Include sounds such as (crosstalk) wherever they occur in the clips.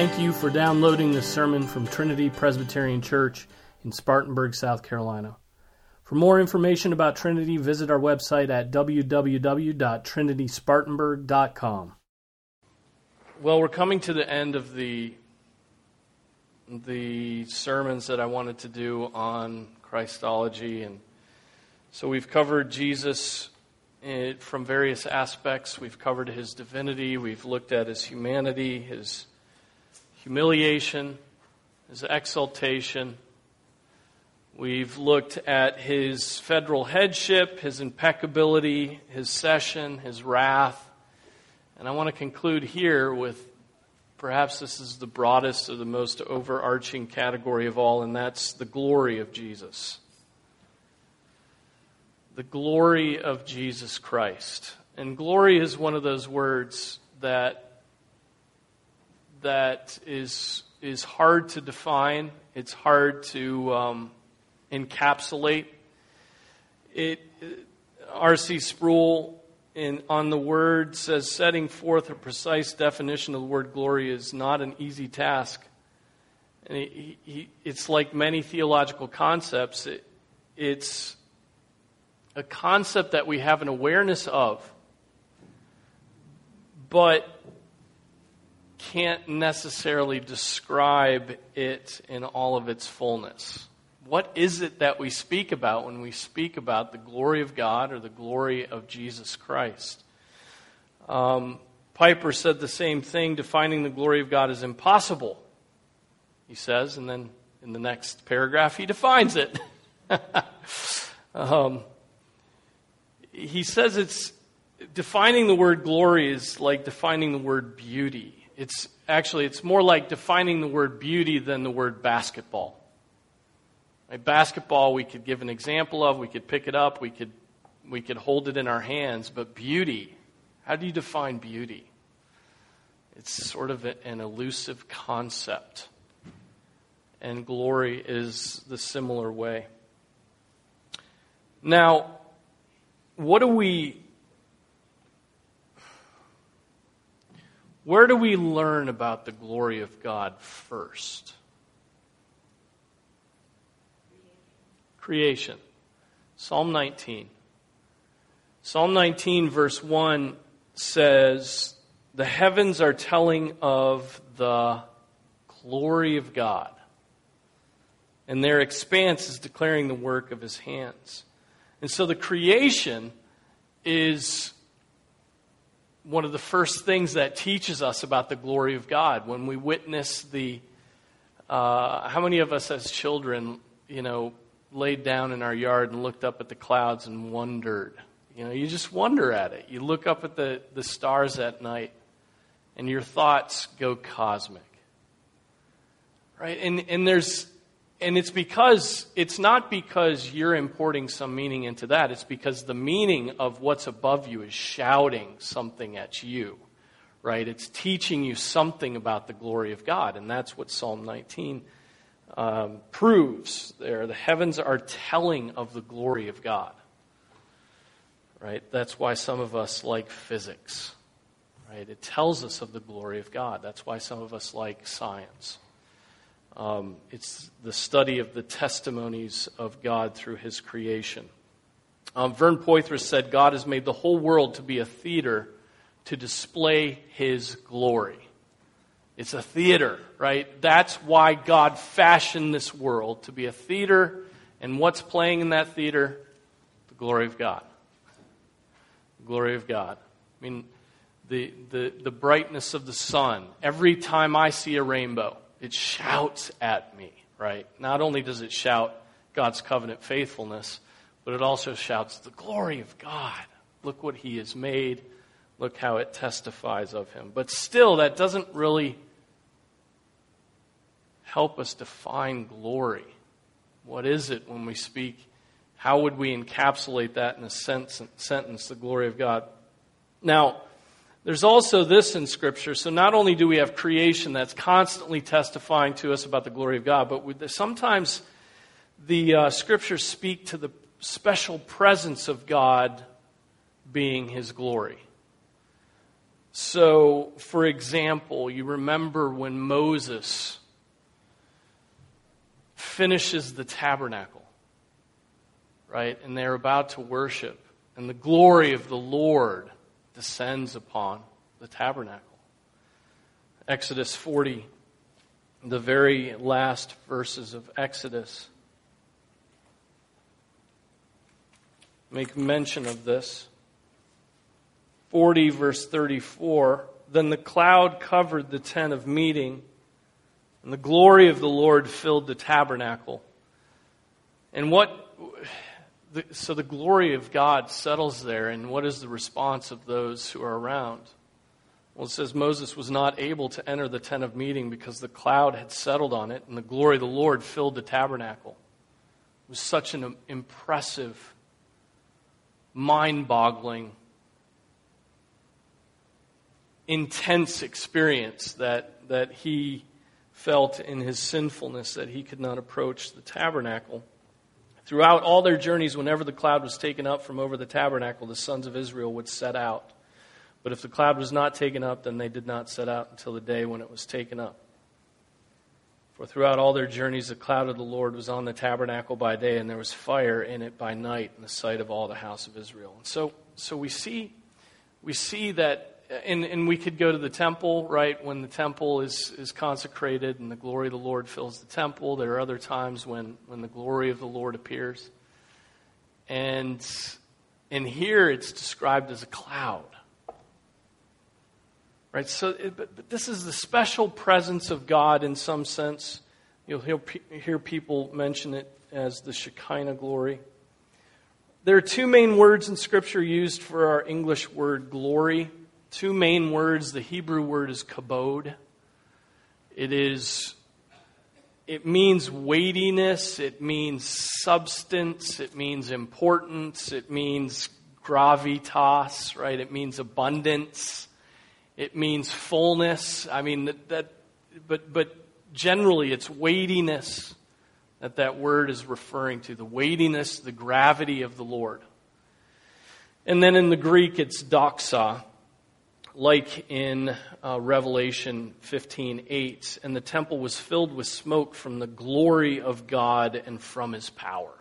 Thank you for downloading this sermon from Trinity Presbyterian Church in Spartanburg, South Carolina. For more information about Trinity, visit our website at www.trinityspartanburg.com. Well, we're coming to the end of the the sermons that I wanted to do on Christology and so we've covered Jesus eh, from various aspects. We've covered his divinity, we've looked at his humanity, his humiliation, his exaltation. We've looked at his federal headship, his impeccability, his session, his wrath. And I want to conclude here with perhaps this is the broadest or the most overarching category of all, and that's the glory of Jesus the glory of Jesus Christ. And glory is one of those words that that is is hard to define. It's hard to um, encapsulate. It R.C. Sproul in, on the word says setting forth a precise definition of the word glory is not an easy task. And he, he, it's like many theological concepts. It, it's a concept that we have an awareness of, but can't necessarily describe it in all of its fullness. What is it that we speak about when we speak about the glory of God or the glory of Jesus Christ? Um, Piper said the same thing defining the glory of God is impossible, he says, and then in the next paragraph he defines it. (laughs) um, he says it's defining the word glory is like defining the word beauty. It's actually it's more like defining the word beauty than the word basketball. Right? Basketball we could give an example of, we could pick it up, we could we could hold it in our hands, but beauty, how do you define beauty? It's sort of an elusive concept. And glory is the similar way. Now, what do we where do we learn about the glory of God first? Creation. Psalm 19. Psalm 19, verse 1 says, The heavens are telling of the glory of God, and their expanse is declaring the work of his hands. And so the creation is one of the first things that teaches us about the glory of God. When we witness the, uh, how many of us as children, you know, laid down in our yard and looked up at the clouds and wondered? You know, you just wonder at it. You look up at the, the stars at night and your thoughts go cosmic. Right? And, and there's, and it's because, it's not because you're importing some meaning into that. It's because the meaning of what's above you is shouting something at you, right? It's teaching you something about the glory of God. And that's what Psalm 19 um, proves there. The heavens are telling of the glory of God, right? That's why some of us like physics, right? It tells us of the glory of God. That's why some of us like science. Um, it's the study of the testimonies of God through his creation. Um, Vern Poythress said, God has made the whole world to be a theater to display his glory. It's a theater, right? That's why God fashioned this world to be a theater. And what's playing in that theater? The glory of God. The glory of God. I mean, the, the, the brightness of the sun. Every time I see a rainbow, it shouts at me, right? Not only does it shout God's covenant faithfulness, but it also shouts the glory of God. Look what he has made. Look how it testifies of him. But still, that doesn't really help us define glory. What is it when we speak? How would we encapsulate that in a sentence, the glory of God? Now, there's also this in Scripture. So not only do we have creation that's constantly testifying to us about the glory of God, but we, sometimes the uh, Scriptures speak to the special presence of God being His glory. So, for example, you remember when Moses finishes the tabernacle, right? And they're about to worship, and the glory of the Lord descends upon the tabernacle. Exodus 40, the very last verses of Exodus. Make mention of this. 40, verse 34. Then the cloud covered the tent of meeting, and the glory of the Lord filled the tabernacle. And what, so the glory of God settles there, and what is the response of those who are around? Well, it says Moses was not able to enter the tent of meeting because the cloud had settled on it, and the glory of the Lord filled the tabernacle. It was such an impressive, mind boggling intense experience that, that he felt in his sinfulness that he could not approach the tabernacle. Throughout all their journeys, whenever the cloud was taken up from over the tabernacle, the sons of Israel would set out. But if the cloud was not taken up, then they did not set out until the day when it was taken up. For throughout all their journeys, the cloud of the Lord was on the tabernacle by day, and there was fire in it by night in the sight of all the house of Israel. And so, so we see, we see that and, and we could go to the temple, right, when the temple is, is consecrated and the glory of the Lord fills the temple. There are other times when, when the glory of the Lord appears. And, and here it's described as a cloud. Right, so it, but, but this is the special presence of God in some sense. You'll hear, hear people mention it as the Shekinah glory. There are two main words in Scripture used for our English word glory two main words. The Hebrew word is kabod. It is it means weightiness, it means substance, it means importance, it means gravitas, right? It means abundance. It means fullness. I mean that, that but but generally it's weightiness that that word is referring to, the weightiness, the gravity of the Lord. And then in the Greek it's doxa, like in uh, Revelation 15:8, and the temple was filled with smoke from the glory of God and from His power.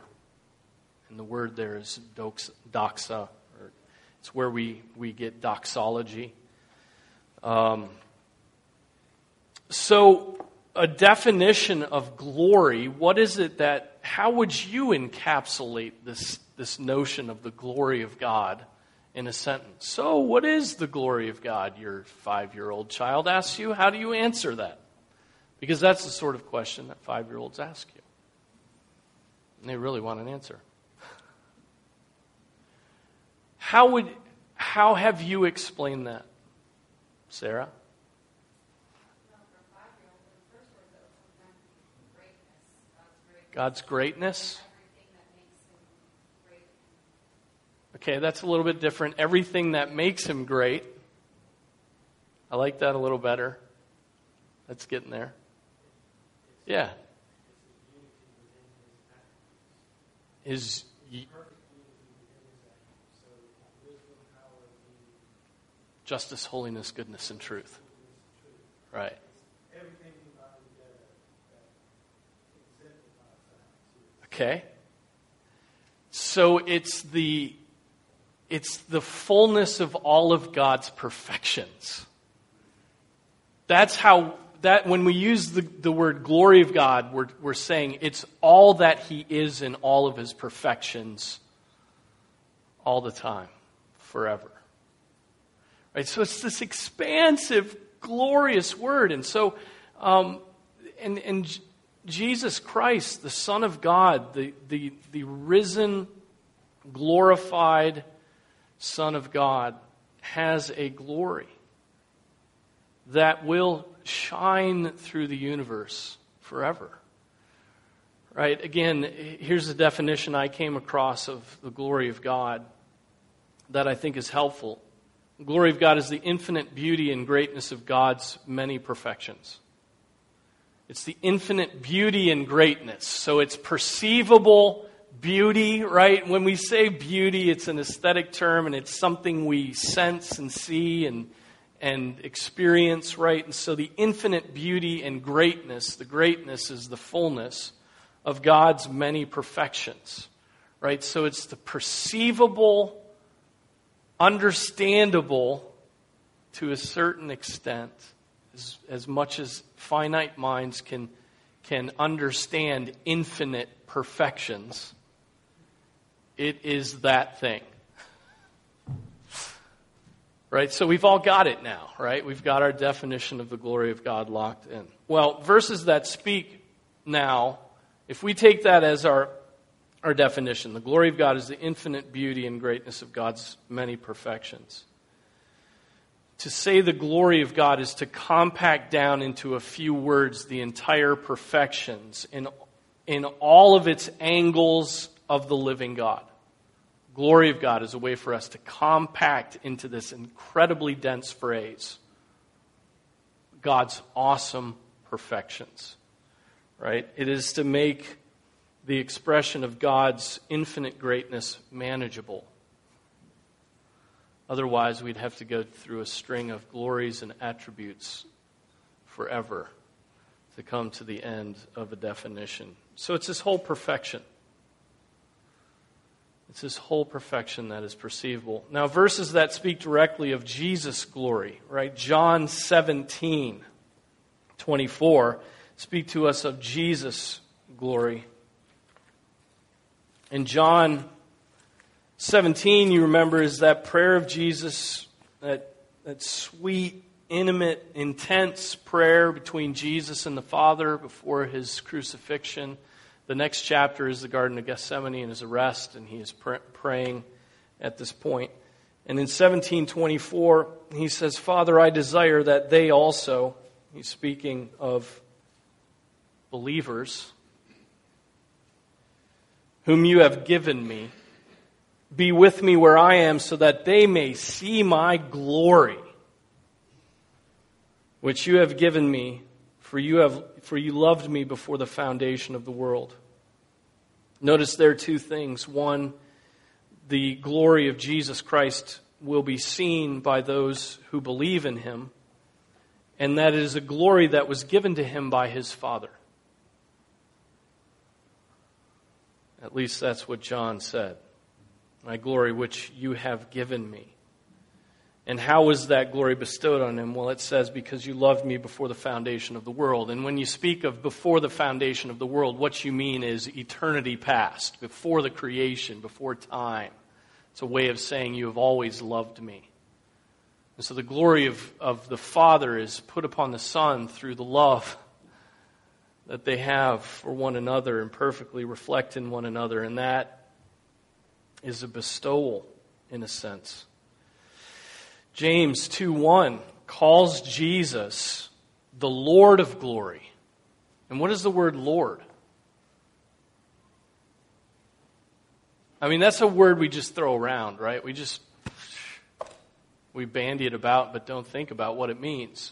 And the word there is doxa, or it's where we, we get doxology. Um, so, a definition of glory, what is it that, how would you encapsulate this, this notion of the glory of God? In a sentence. So, what is the glory of God? Your five year old child asks you. How do you answer that? Because that's the sort of question that five year olds ask you. And they really want an answer. (laughs) How, would, how have you explained that, Sarah? God's greatness. Okay, that's a little bit different. Everything that makes him great. I like that a little better. That's getting there. Yeah. His justice, holiness, goodness, and truth. Right. Okay. So it's the it's the fullness of all of God's perfections. That's how, that when we use the, the word glory of God, we're, we're saying it's all that He is in all of His perfections all the time, forever. Right? So it's this expansive, glorious word. And so, um, and, and Jesus Christ, the Son of God, the, the, the risen, glorified, Son of God has a glory that will shine through the universe forever. Right? Again, here's the definition I came across of the glory of God that I think is helpful. The glory of God is the infinite beauty and greatness of God's many perfections. It's the infinite beauty and greatness. So it's perceivable beauty, right? When we say beauty, it's an aesthetic term and it's something we sense and see and, and experience, right? And so the infinite beauty and greatness, the greatness is the fullness of God's many perfections, right? So it's the perceivable, understandable to a certain extent, as, as much as finite minds can, can understand infinite perfections. It is that thing. Right? So we've all got it now, right? We've got our definition of the glory of God locked in. Well, verses that speak now, if we take that as our, our definition, the glory of God is the infinite beauty and greatness of God's many perfections. To say the glory of God is to compact down into a few words the entire perfections in, in all of its angles of the living God glory of God is a way for us to compact into this incredibly dense phrase God's awesome perfections. Right? It is to make the expression of God's infinite greatness manageable. Otherwise, we'd have to go through a string of glories and attributes forever to come to the end of a definition. So it's this whole perfection. It's this whole perfection that is perceivable. Now, verses that speak directly of Jesus' glory, right? John 17, 24, speak to us of Jesus' glory. In John 17, you remember, is that prayer of Jesus, that, that sweet, intimate, intense prayer between Jesus and the Father before his crucifixion. The next chapter is the Garden of Gethsemane and his arrest, and he is pr- praying at this point. And in 1724, he says, Father, I desire that they also, he's speaking of believers, whom you have given me, be with me where I am, so that they may see my glory, which you have given me for you, have, for you loved me before the foundation of the world. Notice there are two things. One, the glory of Jesus Christ will be seen by those who believe in him, and that is a glory that was given to him by his Father. At least that's what John said. My glory, which you have given me. And how was that glory bestowed on him? Well, it says, because you loved me before the foundation of the world. And when you speak of before the foundation of the world, what you mean is eternity past, before the creation, before time. It's a way of saying you have always loved me. And so the glory of, of the Father is put upon the Son through the love that they have for one another and perfectly reflect in one another. And that is a bestowal, in a sense. James 2 1 calls Jesus the Lord of glory. And what is the word Lord? I mean, that's a word we just throw around, right? We just, we bandy it about, but don't think about what it means.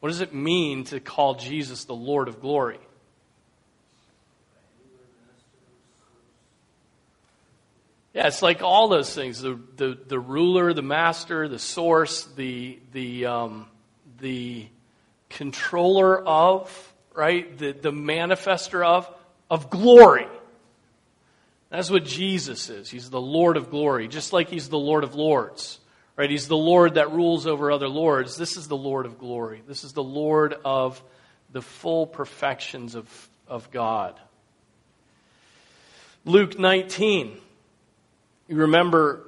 What does it mean to call Jesus the Lord of glory? Yeah, it's like all those things the, the, the ruler, the master, the source, the, the, um, the controller of, right? The, the manifester of, of glory. That's what Jesus is. He's the Lord of glory, just like He's the Lord of lords, right? He's the Lord that rules over other lords. This is the Lord of glory. This is the Lord of the full perfections of, of God. Luke 19. You remember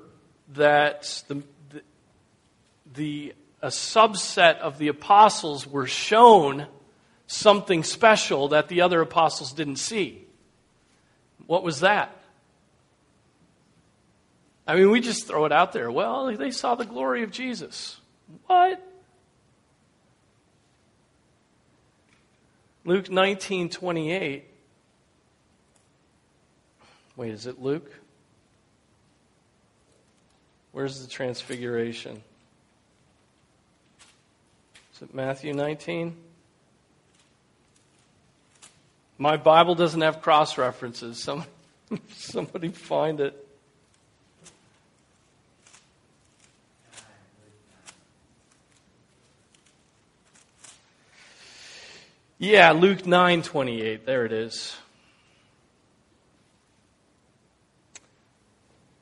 that the, the, the a subset of the apostles were shown something special that the other apostles didn't see. What was that? I mean, we just throw it out there. Well, they saw the glory of Jesus. What? Luke 19 28. Wait, is it Luke? Where's the transfiguration? Is it Matthew 19? My Bible doesn't have cross references. Somebody, (laughs) somebody find it. Yeah, Luke 9:28. There it is.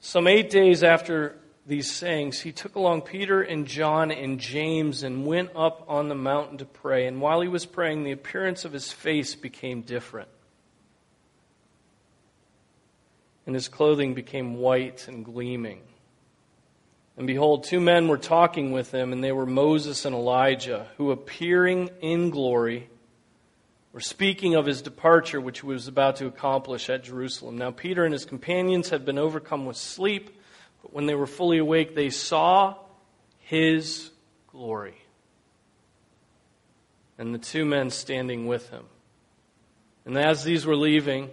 Some 8 days after these sayings, he took along Peter and John and James and went up on the mountain to pray. And while he was praying, the appearance of his face became different. And his clothing became white and gleaming. And behold, two men were talking with him, and they were Moses and Elijah, who appearing in glory were speaking of his departure, which he was about to accomplish at Jerusalem. Now, Peter and his companions had been overcome with sleep, but when they were fully awake, they saw his glory. And the two men standing with him. And as these were leaving,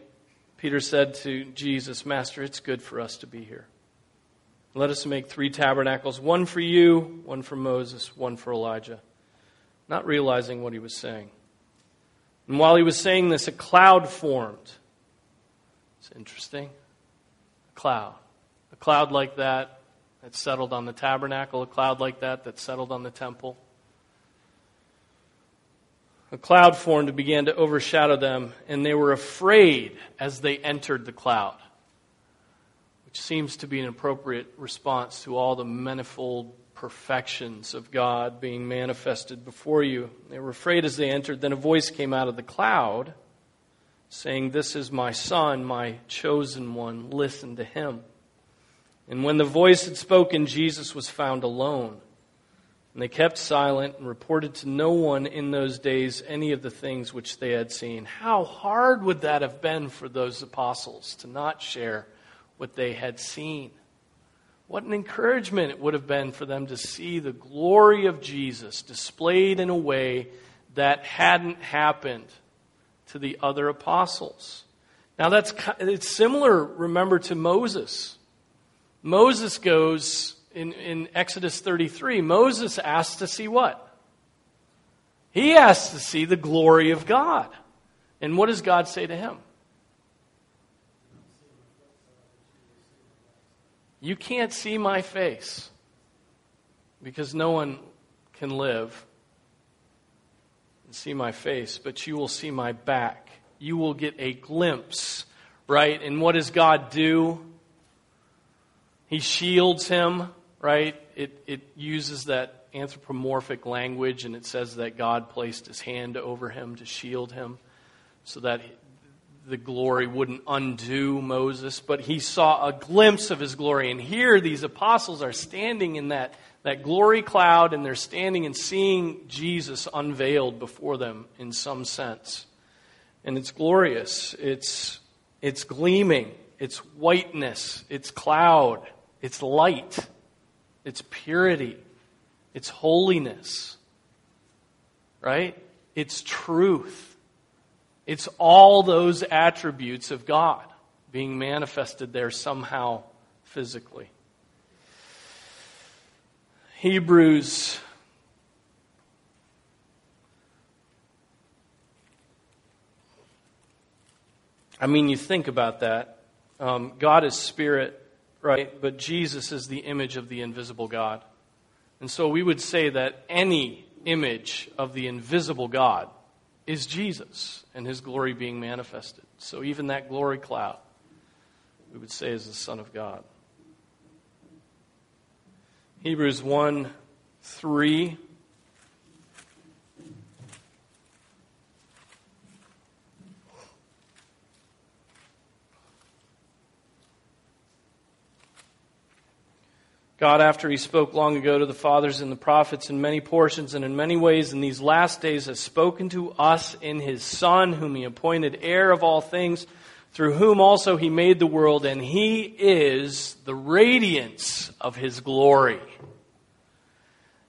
Peter said to Jesus, Master, it's good for us to be here. Let us make three tabernacles one for you, one for Moses, one for Elijah. Not realizing what he was saying. And while he was saying this, a cloud formed. It's interesting. A cloud. Cloud like that that settled on the tabernacle, a cloud like that that settled on the temple. A cloud formed and began to overshadow them, and they were afraid as they entered the cloud which seems to be an appropriate response to all the manifold perfections of God being manifested before you. They were afraid as they entered. Then a voice came out of the cloud saying, This is my son, my chosen one. Listen to him. And when the voice had spoken, Jesus was found alone. And they kept silent and reported to no one in those days any of the things which they had seen. How hard would that have been for those apostles to not share what they had seen. What an encouragement it would have been for them to see the glory of Jesus displayed in a way that hadn't happened to the other apostles. Now that's it's similar, remember, to Moses. Moses goes in, in Exodus 33, Moses asks to see what? He asks to see the glory of God. And what does God say to him? You can't see my face because no one can live and see my face, but you will see my back. You will get a glimpse, right? And what does God do? He shields him, right? It, it uses that anthropomorphic language and it says that God placed his hand over him to shield him so that the glory wouldn't undo Moses, but he saw a glimpse of his glory. And here, these apostles are standing in that, that glory cloud, and they're standing and seeing Jesus unveiled before them in some sense. And it's glorious, it's, it's gleaming, it's whiteness, it's cloud, it's light, it's purity, it's holiness, right? It's truth. It's all those attributes of God being manifested there somehow physically. Hebrews I mean, you think about that. Um, God is spirit, right? But Jesus is the image of the invisible God. And so we would say that any image of the invisible God is Jesus and his glory being manifested. So even that glory cloud, we would say, is the Son of God. Hebrews 1 3. God, after He spoke long ago to the fathers and the prophets in many portions and in many ways in these last days, has spoken to us in His Son, whom He appointed heir of all things, through whom also He made the world, and He is the radiance of His glory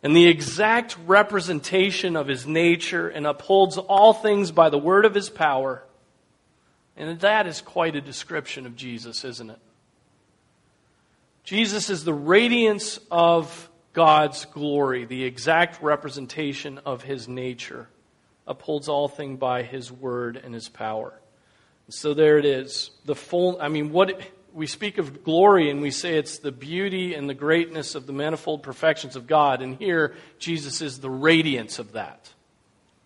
and the exact representation of His nature, and upholds all things by the word of His power. And that is quite a description of Jesus, isn't it? Jesus is the radiance of God's glory, the exact representation of his nature, upholds all things by his word and his power. So there it is. The full, I mean, what we speak of glory and we say it's the beauty and the greatness of the manifold perfections of God. And here, Jesus is the radiance of that. (laughs)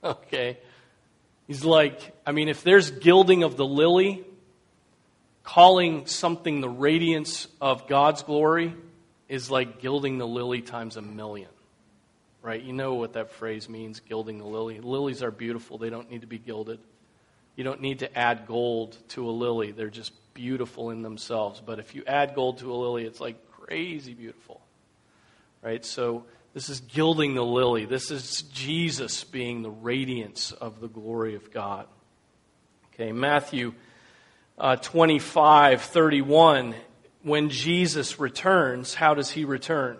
Okay? He's like, I mean, if there's gilding of the lily, calling something the radiance of God's glory is like gilding the lily times a million. Right? You know what that phrase means, gilding the lily. Lilies are beautiful, they don't need to be gilded. You don't need to add gold to a lily, they're just beautiful in themselves. But if you add gold to a lily, it's like crazy beautiful. Right? So this is gilding the lily. This is Jesus being the radiance of the glory of God. Okay, Matthew uh, 25, 31. When Jesus returns, how does he return?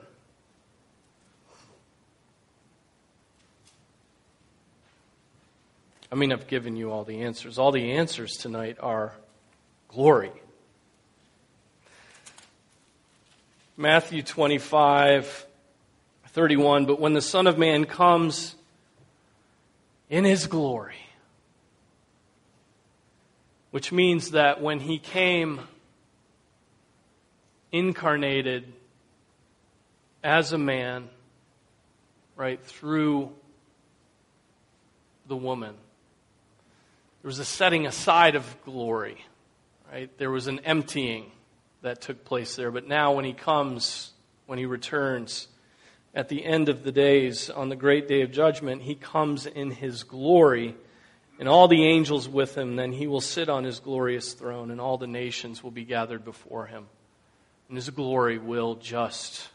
I mean, I've given you all the answers. All the answers tonight are glory. Matthew 25, 31. But when the Son of Man comes in his glory, which means that when he came incarnated as a man, right, through the woman, there was a setting aside of glory, right? There was an emptying that took place there. But now, when he comes, when he returns at the end of the days, on the great day of judgment, he comes in his glory and all the angels with him. Then he will sit on his glorious throne, and all the nations will be gathered before him. And his glory will just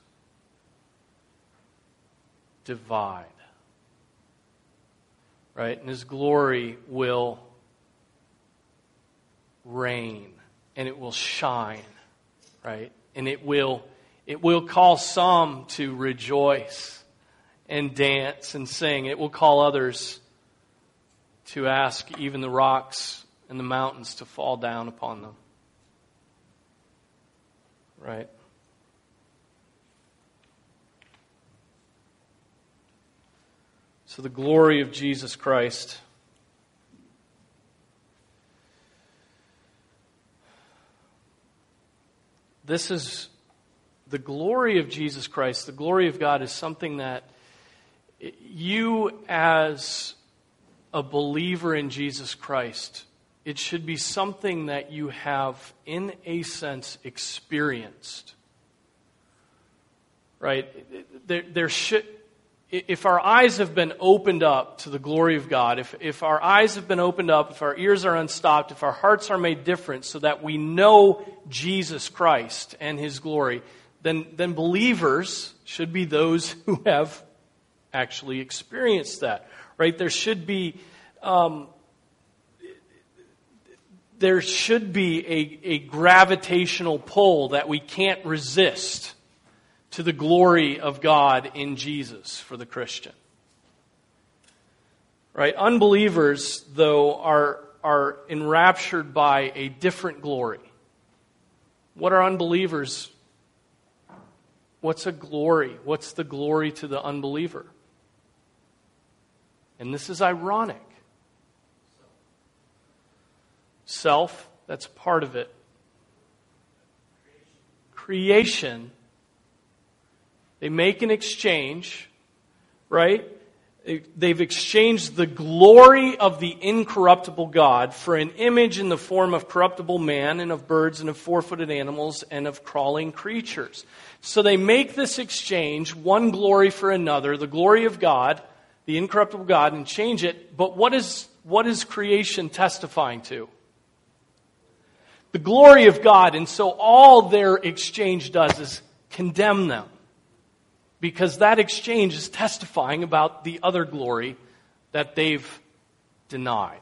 divide. Right? And his glory will reign and it will shine. Right? And it will it will call some to rejoice and dance and sing. It will call others to ask even the rocks and the mountains to fall down upon them. Right? So, the glory of Jesus Christ. This is the glory of Jesus Christ, the glory of God, is something that you, as a believer in Jesus Christ, it should be something that you have, in a sense, experienced. Right? There, there should, if our eyes have been opened up to the glory of God, if, if our eyes have been opened up, if our ears are unstopped, if our hearts are made different so that we know Jesus Christ and His glory, then, then believers should be those (laughs) who have actually experienced that right? There should be, um, there should be a, a gravitational pull that we can't resist to the glory of God in Jesus for the Christian. Right? Unbelievers, though, are, are enraptured by a different glory. What are unbelievers? What's a glory? What's the glory to the unbeliever? And this is ironic. Self, that's part of it. Creation, they make an exchange, right? They've exchanged the glory of the incorruptible God for an image in the form of corruptible man and of birds and of four footed animals and of crawling creatures. So they make this exchange, one glory for another, the glory of God the incorruptible God and change it. But what is, what is creation testifying to? The glory of God. And so all their exchange does is condemn them. Because that exchange is testifying about the other glory that they've denied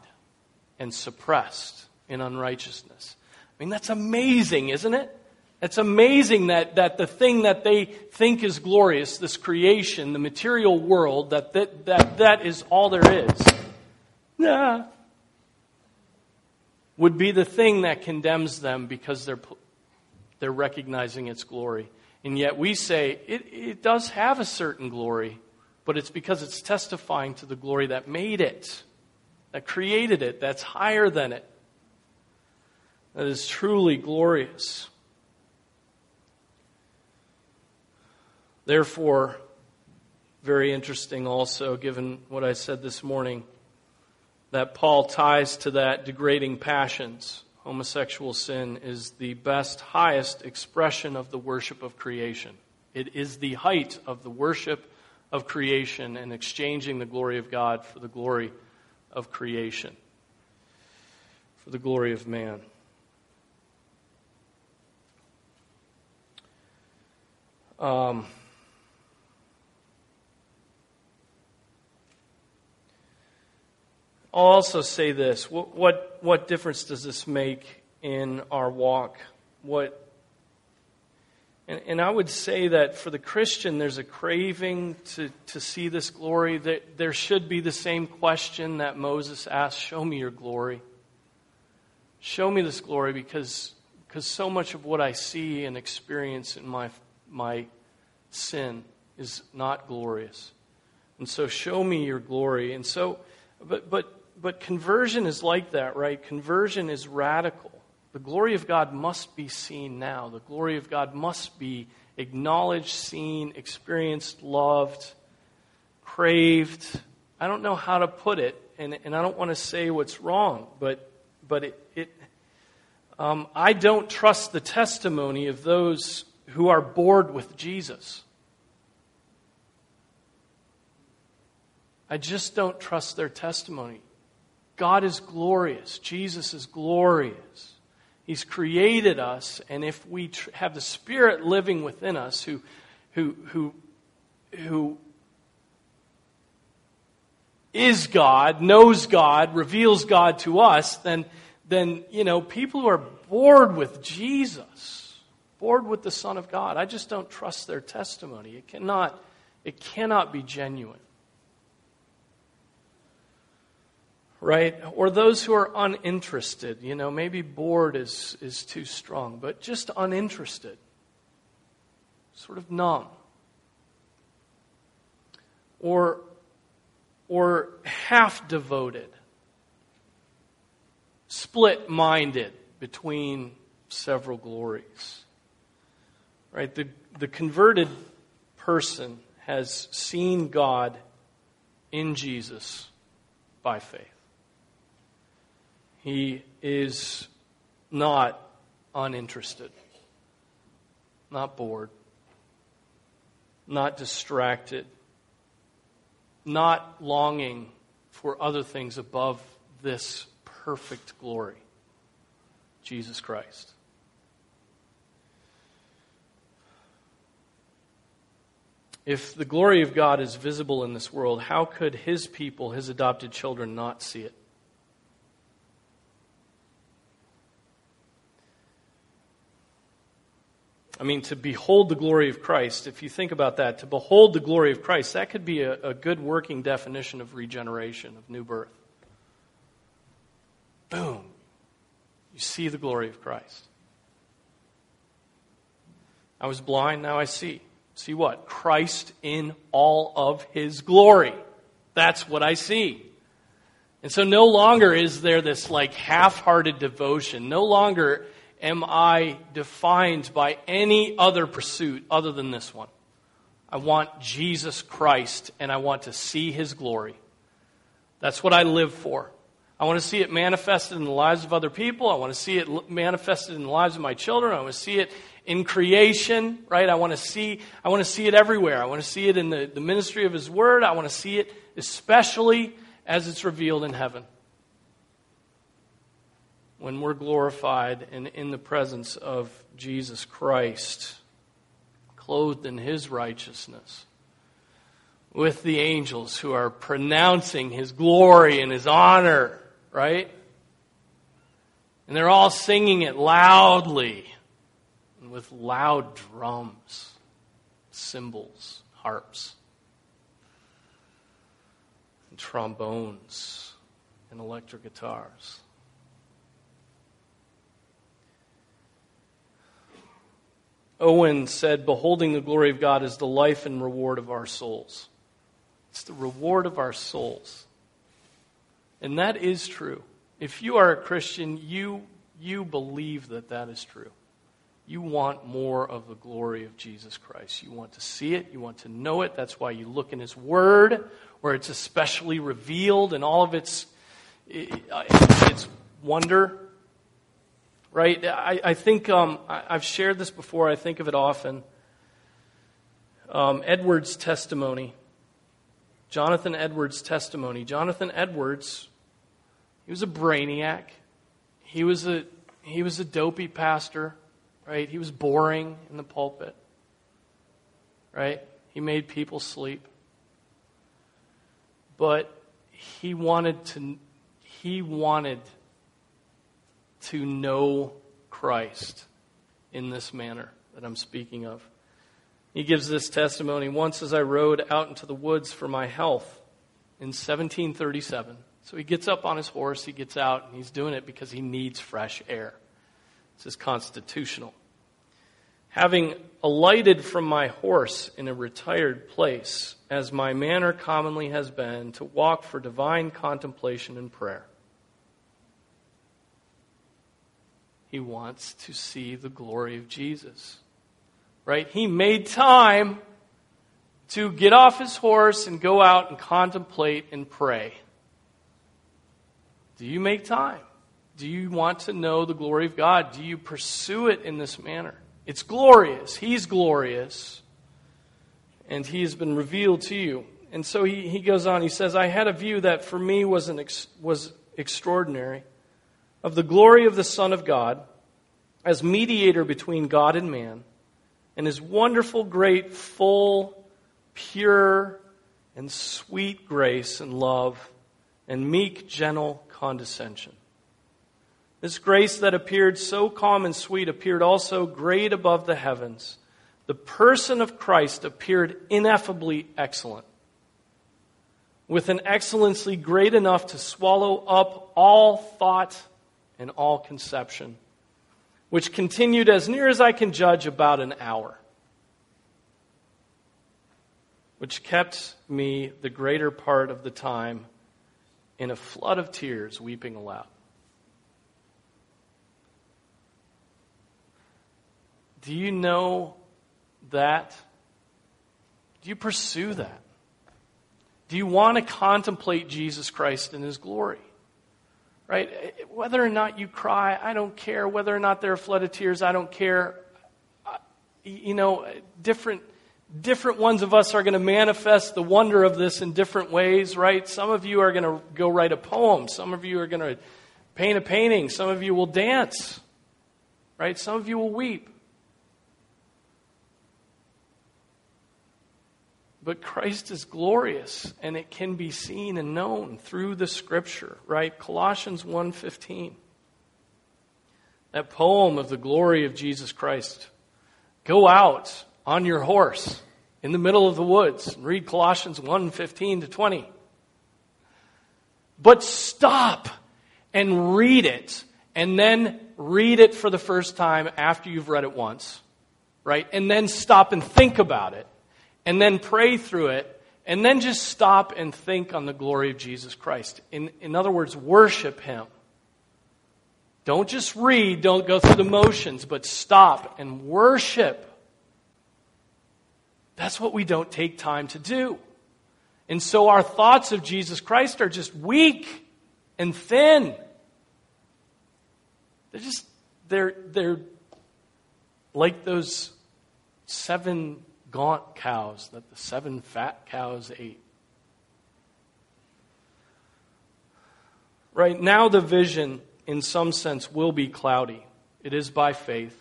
and suppressed in unrighteousness. I mean, that's amazing, isn't it? It's amazing that, that the thing that they think is glorious, this creation, the material world, that that, that, that is all there is, nah, would be the thing that condemns them because they're, they're recognizing its glory. And yet we say it, it does have a certain glory, but it's because it's testifying to the glory that made it, that created it, that's higher than it, that is truly glorious. Therefore, very interesting also, given what I said this morning, that Paul ties to that degrading passions. Homosexual sin is the best, highest expression of the worship of creation. It is the height of the worship of creation and exchanging the glory of God for the glory of creation, for the glory of man. Um, I'll also say this. What, what, what difference does this make in our walk? What and, and, I would say that for the Christian, there's a craving to, to see this glory. That there should be the same question that Moses asked Show me your glory. Show me this glory because, because so much of what I see and experience in my, my sin is not glorious. And so, show me your glory. And so, but, but, but conversion is like that, right? Conversion is radical. The glory of God must be seen now. The glory of God must be acknowledged, seen, experienced, loved, craved. I don't know how to put it, and, and I don't want to say what's wrong, but, but it, it um, I don't trust the testimony of those who are bored with Jesus. I just don't trust their testimony. God is glorious. Jesus is glorious. He's created us, and if we tr- have the Spirit living within us who, who, who, who is God, knows God, reveals God to us, then, then, you know, people who are bored with Jesus, bored with the Son of God, I just don't trust their testimony. It cannot, it cannot be genuine. Right? Or those who are uninterested. You know, maybe bored is, is too strong, but just uninterested, sort of numb. Or, or half devoted, split minded between several glories. Right? The, the converted person has seen God in Jesus by faith. He is not uninterested, not bored, not distracted, not longing for other things above this perfect glory Jesus Christ. If the glory of God is visible in this world, how could his people, his adopted children, not see it? I mean, to behold the glory of Christ, if you think about that, to behold the glory of Christ, that could be a, a good working definition of regeneration, of new birth. Boom. You see the glory of Christ. I was blind, now I see. See what? Christ in all of his glory. That's what I see. And so no longer is there this like half hearted devotion. No longer am I defined by any other pursuit other than this one. I want Jesus Christ and I want to see his glory. That's what I live for. I want to see it manifested in the lives of other people. I want to see it manifested in the lives of my children. I want to see it in creation, right? I want to see, I want to see it everywhere. I want to see it in the, the ministry of his word. I want to see it especially as it's revealed in heaven when we're glorified and in the presence of Jesus Christ, clothed in his righteousness, with the angels who are pronouncing his glory and his honor, right? And they're all singing it loudly with loud drums, cymbals, harps, and trombones, and electric guitars. Owen said, Beholding the glory of God is the life and reward of our souls. It's the reward of our souls. And that is true. If you are a Christian, you, you believe that that is true. You want more of the glory of Jesus Christ. You want to see it. You want to know it. That's why you look in His Word, where it's especially revealed in all of its it's wonder, right? I, I think um, I, have shared this before. I think of it often. Um, Edwards' testimony, Jonathan Edwards' testimony. Jonathan Edwards, he was a brainiac. He was a he was a dopey pastor, right? He was boring in the pulpit, right? He made people sleep. But he wanted to he wanted to know Christ in this manner that I'm speaking of. He gives this testimony once as I rode out into the woods for my health in 1737. So he gets up on his horse, he gets out, and he's doing it because he needs fresh air. This is constitutional. Having alighted from my horse in a retired place, as my manner commonly has been, to walk for divine contemplation and prayer. He wants to see the glory of Jesus. Right? He made time to get off his horse and go out and contemplate and pray. Do you make time? Do you want to know the glory of God? Do you pursue it in this manner? It's glorious. He's glorious. And he has been revealed to you. And so he, he goes on. He says, I had a view that for me was, an ex, was extraordinary of the glory of the Son of God as mediator between God and man, and his wonderful, great, full, pure, and sweet grace and love, and meek, gentle condescension. This grace that appeared so calm and sweet appeared also great above the heavens. The person of Christ appeared ineffably excellent with an excellency great enough to swallow up all thought and all conception, which continued, as near as I can judge, about an hour, which kept me the greater part of the time in a flood of tears, weeping aloud. Do you know that? Do you pursue that? Do you want to contemplate Jesus Christ in His glory? Right? Whether or not you cry, I don't care. Whether or not there are flood of tears, I don't care. You know, different, different ones of us are going to manifest the wonder of this in different ways, right? Some of you are going to go write a poem. Some of you are going to paint a painting. Some of you will dance, right? Some of you will weep. But Christ is glorious and it can be seen and known through the scripture, right? Colossians 1:15. That poem of the glory of Jesus Christ. Go out on your horse in the middle of the woods and read Colossians 1:15 to 20. But stop and read it and then read it for the first time after you've read it once, right? And then stop and think about it and then pray through it, and then just stop and think on the glory of Jesus Christ. In, in other words, worship Him. Don't just read, don't go through the motions, but stop and worship. That's what we don't take time to do. And so our thoughts of Jesus Christ are just weak and thin. They're just, they're, they're like those seven gaunt cows that the seven fat cows ate. Right now, the vision, in some sense, will be cloudy. It is by faith,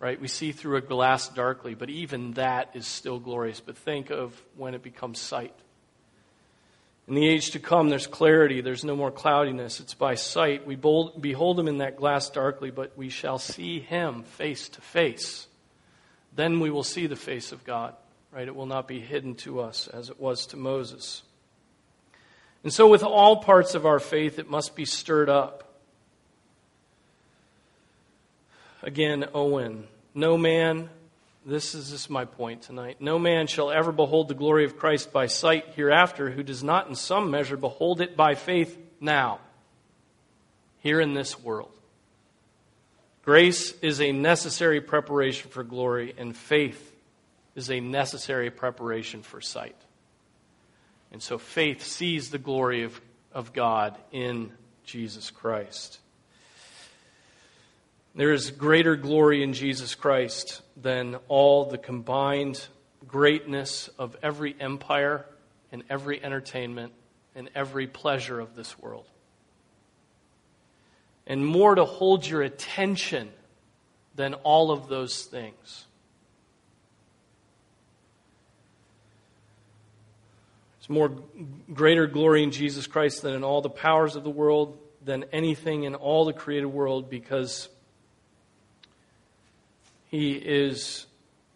right? We see through a glass darkly, but even that is still glorious. But think of when it becomes sight. In the age to come, there's clarity. There's no more cloudiness. It's by sight. We behold him in that glass darkly, but we shall see him face to face. Then we will see the face of God, right? It will not be hidden to us as it was to Moses. And so, with all parts of our faith, it must be stirred up. Again, Owen, no man, this is, this is my point tonight, no man shall ever behold the glory of Christ by sight hereafter who does not in some measure behold it by faith now, here in this world. Grace is a necessary preparation for glory, and faith is a necessary preparation for sight. And so faith sees the glory of, of God in Jesus Christ. There is greater glory in Jesus Christ than all the combined greatness of every empire and every entertainment and every pleasure of this world. And more to hold your attention than all of those things. It's more greater glory in Jesus Christ than in all the powers of the world, than anything in all the created world, because he is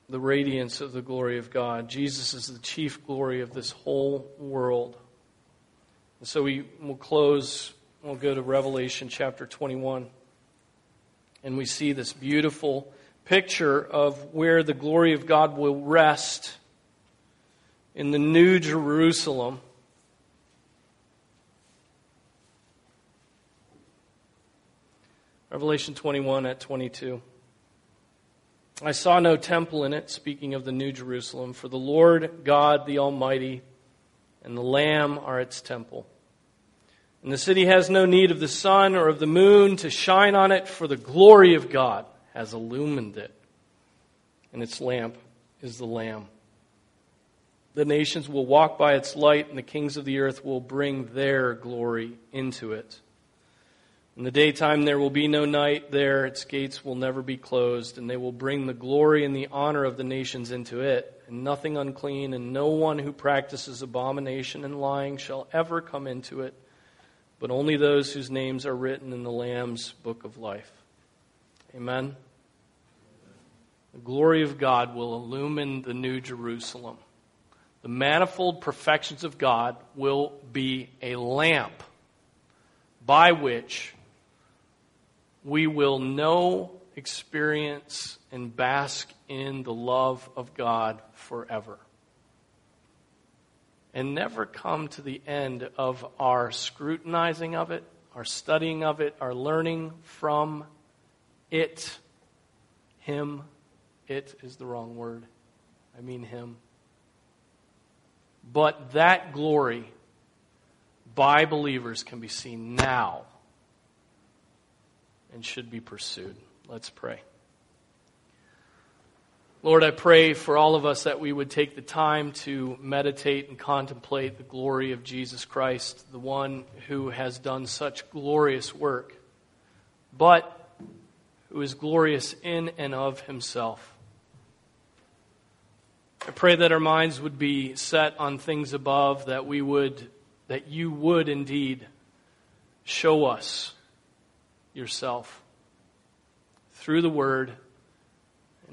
the radiance of the glory of God. Jesus is the chief glory of this whole world. And so we will close, we'll go to Revelation chapter 21, and we see this beautiful picture of where the glory of God will rest in the New Jerusalem. Revelation 21 at 22. I saw no temple in it, speaking of the New Jerusalem, for the Lord God the Almighty and the Lamb are its temple. And the city has no need of the sun or of the moon to shine on it, for the glory of God has illumined it. And its lamp is the Lamb. The nations will walk by its light, and the kings of the earth will bring their glory into it. In the daytime there will be no night there, its gates will never be closed, and they will bring the glory and the honor of the nations into it, and nothing unclean, and no one who practices abomination and lying shall ever come into it, but only those whose names are written in the Lamb's book of life. Amen. The glory of God will illumine the new Jerusalem the manifold perfections of God will be a lamp by which we will know, experience, and bask in the love of God forever. And never come to the end of our scrutinizing of it, our studying of it, our learning from it. Him. It is the wrong word. I mean Him. But that glory by believers can be seen now and should be pursued. Let's pray. Lord, I pray for all of us that we would take the time to meditate and contemplate the glory of Jesus Christ, the one who has done such glorious work, but who is glorious in and of himself. I pray that our minds would be set on things above, that we would, that you would indeed show us yourself through the Word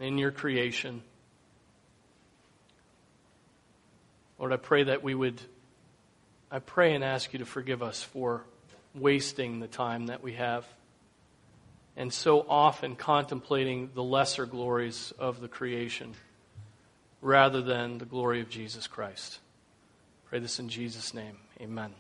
in your creation. Lord, I pray that we would, I pray and ask you to forgive us for wasting the time that we have and so often contemplating the lesser glories of the creation rather than the glory of Jesus Christ. Pray this in Jesus' name. Amen.